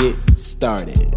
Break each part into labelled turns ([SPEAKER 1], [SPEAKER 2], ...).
[SPEAKER 1] get started.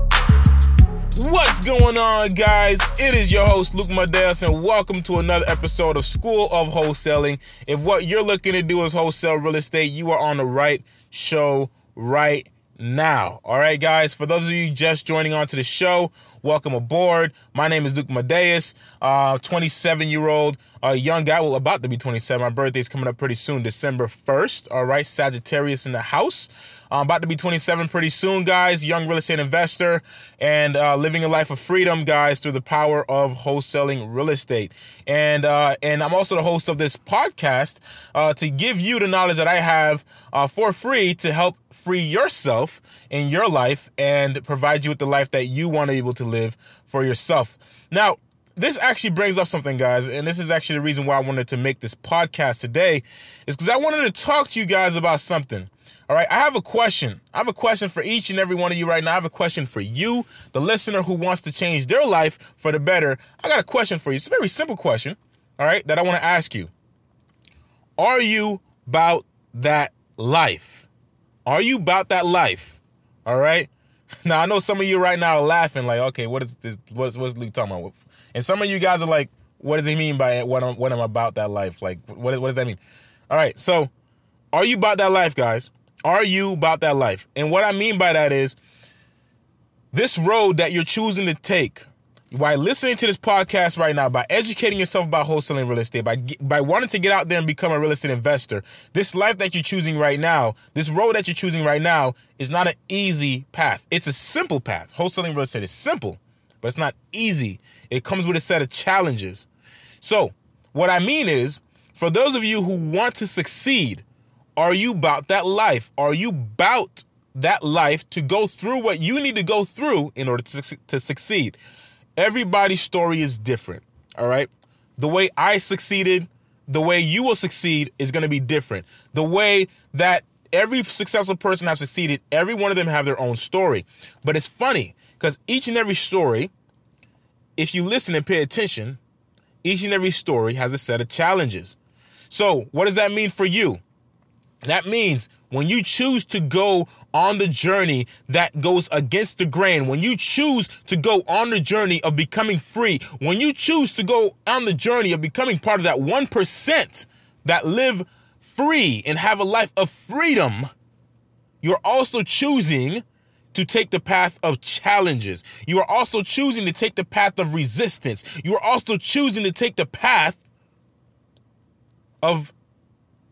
[SPEAKER 2] What's going on, guys? It is your host, Luc Madeus, and welcome to another episode of School of Wholesaling. If what you're looking to do is wholesale real estate, you are on the right show right now. All right, guys, for those of you just joining onto the show, welcome aboard. My name is Luc Madeus, uh, 27 year old, uh, young guy, well, about to be 27. My birthday is coming up pretty soon, December 1st. All right, Sagittarius in the house. I'm about to be 27 pretty soon, guys. Young real estate investor and uh, living a life of freedom, guys, through the power of wholesaling real estate. And uh, and I'm also the host of this podcast uh, to give you the knowledge that I have uh, for free to help free yourself in your life and provide you with the life that you want to be able to live for yourself. Now, this actually brings up something, guys, and this is actually the reason why I wanted to make this podcast today, is because I wanted to talk to you guys about something. All right, I have a question. I have a question for each and every one of you right now. I have a question for you, the listener who wants to change their life for the better. I got a question for you. It's a very simple question, all right, that I want to ask you. Are you about that life? Are you about that life? All right. Now I know some of you right now are laughing, like, okay, what is this? What's what's Luc talking about? And some of you guys are like, what does he mean by what I'm what I'm about that life? Like, what what does that mean? All right, so are you about that life, guys? Are you about that life? And what I mean by that is this road that you're choosing to take by listening to this podcast right now, by educating yourself about wholesaling real estate, by by wanting to get out there and become a real estate investor, this life that you're choosing right now, this road that you're choosing right now, is not an easy path. It's a simple path. Wholesaling real estate is simple, but it's not easy. It comes with a set of challenges. So, what I mean is, for those of you who want to succeed, are you about that life? Are you about that life to go through what you need to go through in order to, to succeed? Everybody's story is different. All right. The way I succeeded, the way you will succeed is going to be different. The way that every successful person has succeeded, every one of them have their own story. But it's funny because each and every story, if you listen and pay attention, each and every story has a set of challenges. So, what does that mean for you? That means when you choose to go on the journey that goes against the grain, when you choose to go on the journey of becoming free, when you choose to go on the journey of becoming part of that 1% that live free and have a life of freedom, you're also choosing to take the path of challenges. You are also choosing to take the path of resistance. You are also choosing to take the path of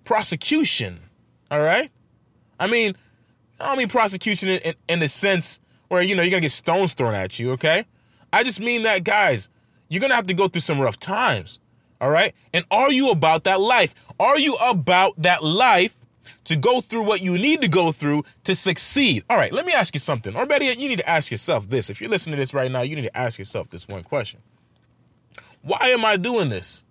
[SPEAKER 2] prosecution. All right? I mean, I don't mean prosecution in, in, in, the sense where, you know, you're to get stones thrown at you, okay? I just mean that, guys, you're to have to go through some rough times. All right? And are you about that life? Are you about that life to go through what you need to go through to succeed? All right, let me ask you something. Or better yet, you need to ask yourself this. If you're listening to this right now, you need to ask yourself this one question Why am I doing this?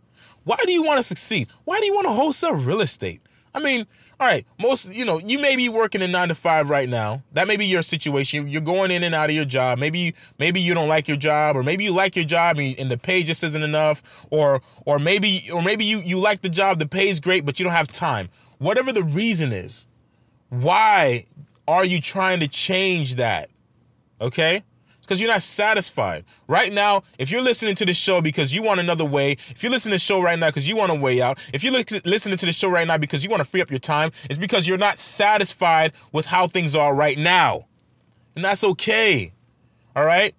[SPEAKER 2] Why do you want to succeed? Why do you want to wholesale real estate? I mean, all right, most, you know, you may be working in nine to five right now. That may be your situation. You're going in and out of your job. Maybe, maybe you don't like your job, or maybe you like your job and, and the pay just isn't enough, or, or maybe, or maybe you you like the job, the pay is great, but you don't have time. Whatever the reason is, why are you trying to change that? Okay, because you're not satisfied. Right now, if you're listening to the show because you want another way, if you're listening to the show right now because you want a way out, if you're listening to the show right now because you want to free up your time, it's because you're not satisfied with how things are right now. And that's okay. All right?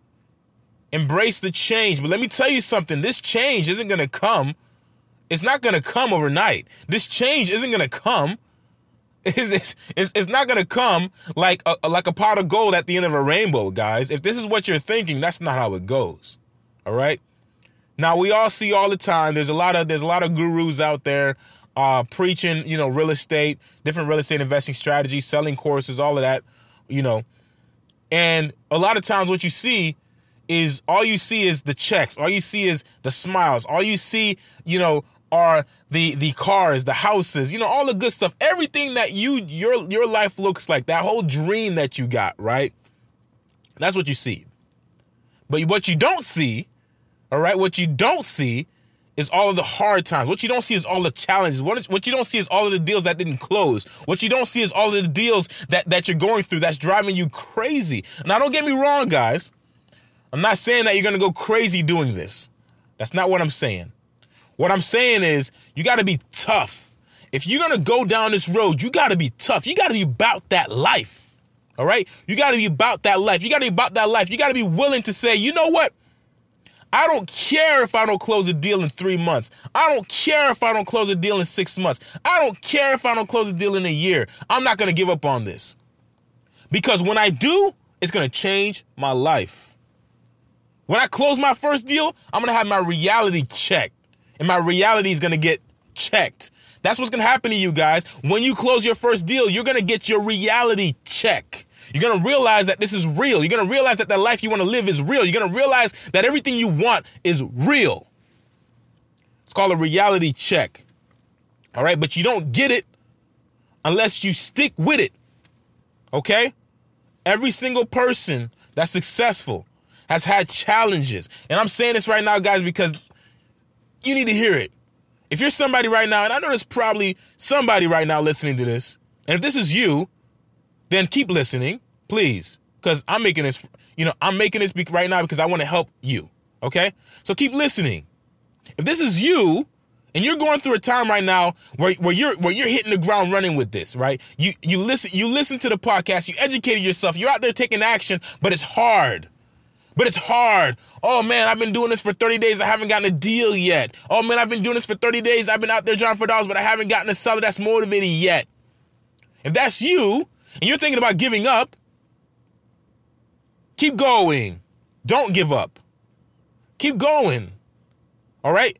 [SPEAKER 2] Embrace the change. But let me tell you something this change isn't going to come. It's not going to come overnight. This change isn't going to come it's, it's, it's not gonna come like a, like a pot of gold at the end of a rainbow, guys. If this is what you're thinking, that's not how it goes. All right. Now we all see all the time. There's a lot of there's a lot of gurus out there uh, preaching, you know, real estate, different real estate investing strategies, selling courses, all of that, you know. And a lot of times what you see is all you see is the checks. All you see is the smiles. All you see, you know, are the the cars, the houses, you know, all the good stuff. Everything that you your your life looks like, that whole dream that you got, right? That's what you see. But what you don't see, all right, what you don't see is all of the hard times. What you don't see is all the challenges. What, what you don't see is all of the deals that didn't close. What you don't see is all of the deals that, that you're going through that's driving you crazy. Now, don't get me wrong, guys. I'm not saying that you're going to go crazy doing this. That's not what I'm saying. What I'm saying is you got to be tough. If you're going to go down this road, you got to be tough. You got to be about that life. All right? You got to be about that life. You got to be about that life. You got to be willing to say, you know what? I don't care if I don't close a deal in three months. I don't care if I don't close a deal in six months. I don't care if I don't close a deal in a year. I'm not going to give up on this. Because when I do, it's going to change my life. When I close my first deal, I'm going to have my reality checked. And my reality is to get checked. That's what's to happen to you guys. When you close your first deal, you're to get your reality check. You're to realize that this is real. You're to realize that the life you want to live is real. You're to realize that everything you want is real. It's called a reality check. All right. But you don't get it unless you stick with it. Okay. Every single person that's successful has had challenges. And I'm saying this right now, guys, because you need to hear it. If you're somebody right now, and I know there's probably somebody right now listening to this, and if this is you, then keep listening, please. Because I'm making this, you know, I'm making this right now because I want to help you. Okay? So keep listening. If this is you, and you're going through a time right now where, where you're where you're hitting the ground running with this, right? You you listen you listen to the podcast, you educated yourself, you're out there taking action, but it's hard. But it's hard. Oh man, I've been doing this for 30 days. I haven't gotten a deal yet. Oh man, I've been doing this for 30 days. I've been out there driving for dollars, but I haven't gotten a seller that's motivated yet. If that's you, and you're thinking about giving up, keep going. Don't give up. Keep going. All right?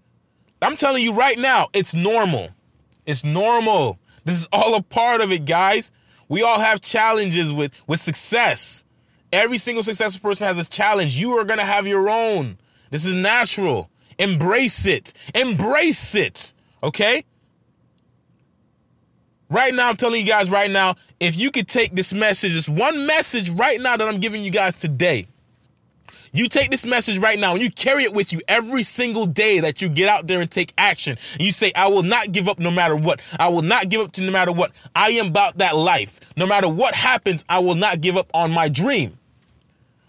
[SPEAKER 2] I'm telling you right now, it's normal. It's normal. This is all a part of it, guys. We all have challenges with with success. Every single successful person has a challenge. You are going to have your own. This is natural. Embrace it. Embrace it. Okay? Right now, I'm telling you guys right now, if you could take this message, this one message right now that I'm giving you guys today, you take this message right now and you carry it with you every single day that you get out there and take action. And you say, I will not give up no matter what. I will not give up to no matter what. I am about that life. No matter what happens, I will not give up on my dream.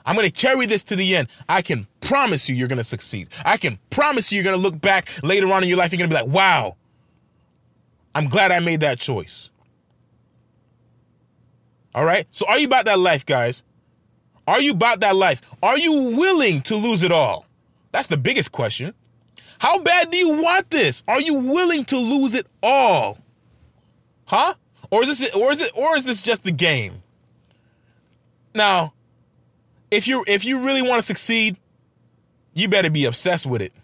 [SPEAKER 2] I'm going to carry this to the end. I can promise you, you're going to succeed. I can promise you, you're going to look back later on in your life. You're going to be like, wow, I'm glad I made that choice. All right. So are you about that life, guys? Are you about that life? Are you willing to lose it all? That's the biggest question. How bad do you want this? Are you willing to lose it all? Huh? Or is this or is it or is this just a game? Now, if you if you really want to succeed, you better be obsessed with it.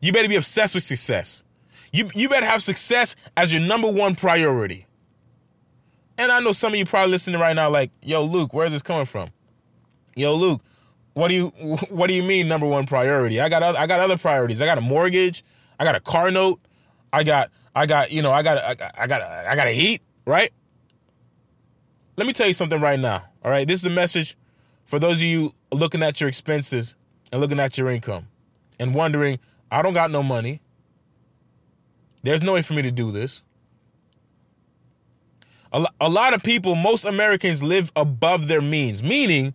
[SPEAKER 2] You better be obsessed with success. You you better have success as your number one priority. And I know some of you probably listening right now, like, yo, Luc, where's this coming from? Yo, Luc, what do you what do you mean number one priority? I got other, I got other priorities. I got a mortgage. I got a car note. I got I got you know I got I got I got I got a heat right. Let me tell you something right now. All right, this is a message for those of you looking at your expenses and looking at your income and wondering, I don't got no money. There's no way for me to do this. A lot of people, most Americans live above their means, meaning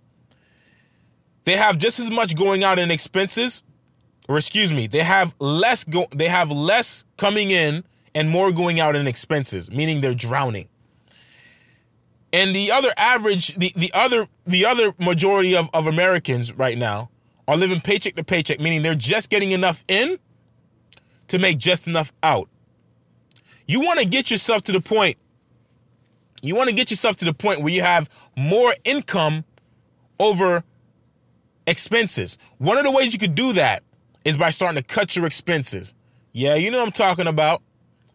[SPEAKER 2] they have just as much going out in expenses, or excuse me, they have less go they have less coming in and more going out in expenses, meaning they're drowning. And the other average, the, the other the other majority of, of Americans right now are living paycheck to paycheck, meaning they're just getting enough in to make just enough out. You want to get yourself to the point, you want to get yourself to the point where you have more income over expenses. One of the ways you could do that is by starting to cut your expenses. Yeah, you know what I'm talking about.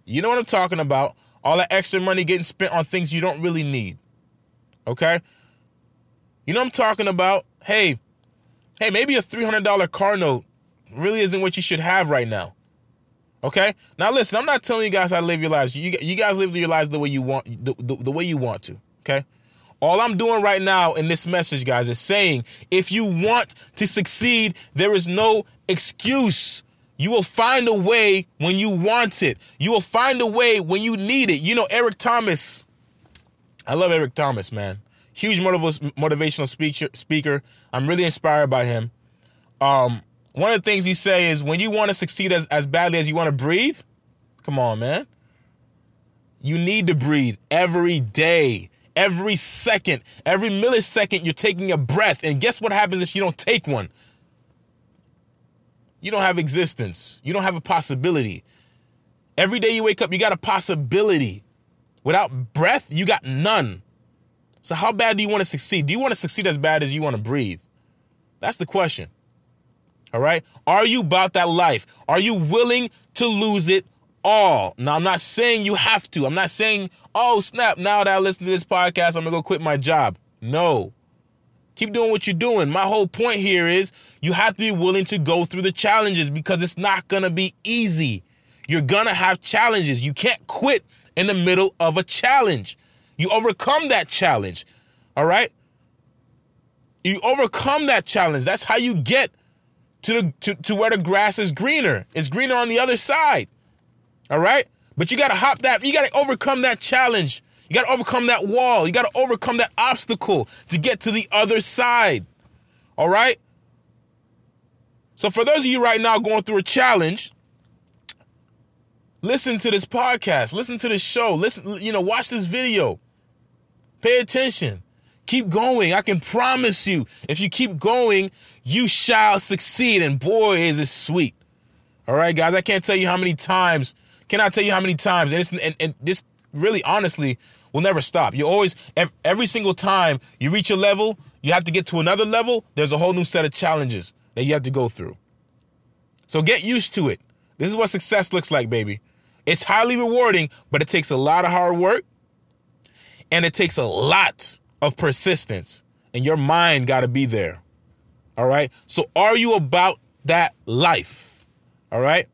[SPEAKER 2] You know what I'm talking about. All that extra money getting spent on things you don't really need. Okay? You know what I'm talking about? Hey, hey, maybe a $300 car note really isn't what you should have right now. Okay? Now listen, I'm not telling you guys how to live your lives. You, you guys live your lives the way you want the, the, the way you want to. Okay? All I'm doing right now in this message, guys, is saying if you want to succeed, there is no excuse. You will find a way when you want it. You will find a way when you need it. You know, Eric Thomas. I love Eric Thomas, man. Huge motivational speaker. Speaker. I'm really inspired by him. Um, one of the things he say is when you want to succeed as, as badly as you want to breathe, come on, man. You need to breathe every day, every second, every millisecond. You're taking a breath, and guess what happens if you don't take one? You don't have existence. You don't have a possibility. Every day you wake up, you got a possibility. Without breath, you got none. So, how bad do you want to succeed? Do you want to succeed as bad as you want to breathe? That's the question. All right. Are you about that life? Are you willing to lose it all? Now, I'm not saying you have to. I'm not saying, oh, snap, now that I listen to this podcast, I'm going to go quit my job. No. Keep doing what you're doing. My whole point here is you have to be willing to go through the challenges because it's not going to be easy. You're going to have challenges. You can't quit in the middle of a challenge. You overcome that challenge. All right? You overcome that challenge. That's how you get to the to, to where the grass is greener. It's greener on the other side. All right? But you got to hop that, you got to overcome that challenge. You got to overcome that wall. You got to overcome that obstacle to get to the other side. All right? So for those of you right now going through a challenge, listen to this podcast, listen to this show, listen, you know, watch this video. Pay attention. Keep going. I can promise you, if you keep going, you shall succeed. And boy, is it sweet. All right, guys. I can't tell you how many times. Can I tell you how many times? And, and, and this really, honestly, will never stop. You always, every single time you reach a level, you have to get to another level. There's a whole new set of challenges that you have to go through. So get used to it. This is what success looks like, baby. It's highly rewarding, but it takes a lot of hard work and it takes a lot of persistence, and your mind got to be there. All right. So, are you about that life? All right.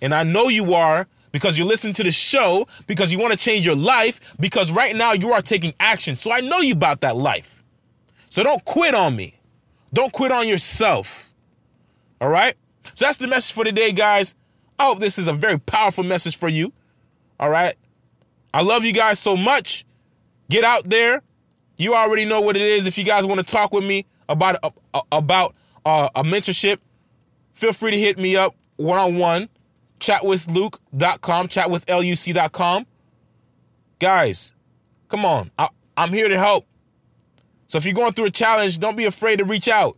[SPEAKER 2] And I know you are because you listen to the show, because you want to change your life, because right now you are taking action. So, I know you about that life. So, don't quit on me. Don't quit on yourself. All right. So, that's the message for today, guys. I hope this is a very powerful message for you. All right. I love you guys so much. Get out there, you already know what it is. If you guys want to talk with me about uh, about uh, a mentorship, feel free to hit me up one on one. Chatwithluke.com, chatwithluc.com. Guys, come on. I, I'm here to help. So if you're going through a challenge, don't be afraid to reach out.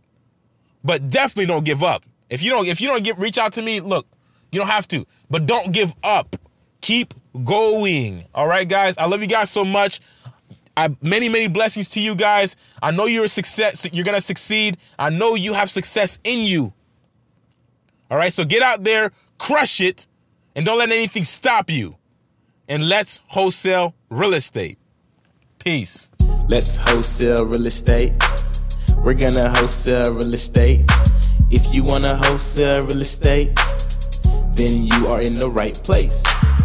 [SPEAKER 2] But definitely don't give up. If you don't if you don't get reach out to me, look, you don't have to. But don't give up. Keep going. All right, guys. I love you guys so much. I, many, many blessings to you guys. I know you're a success. You're to succeed. I know you have success in you. All right. So get out there, crush it, and don't let anything stop you. And let's wholesale real estate. Peace.
[SPEAKER 1] Let's wholesale real estate. We're to wholesale real estate. If you want to wholesale real estate, then you are in the right place.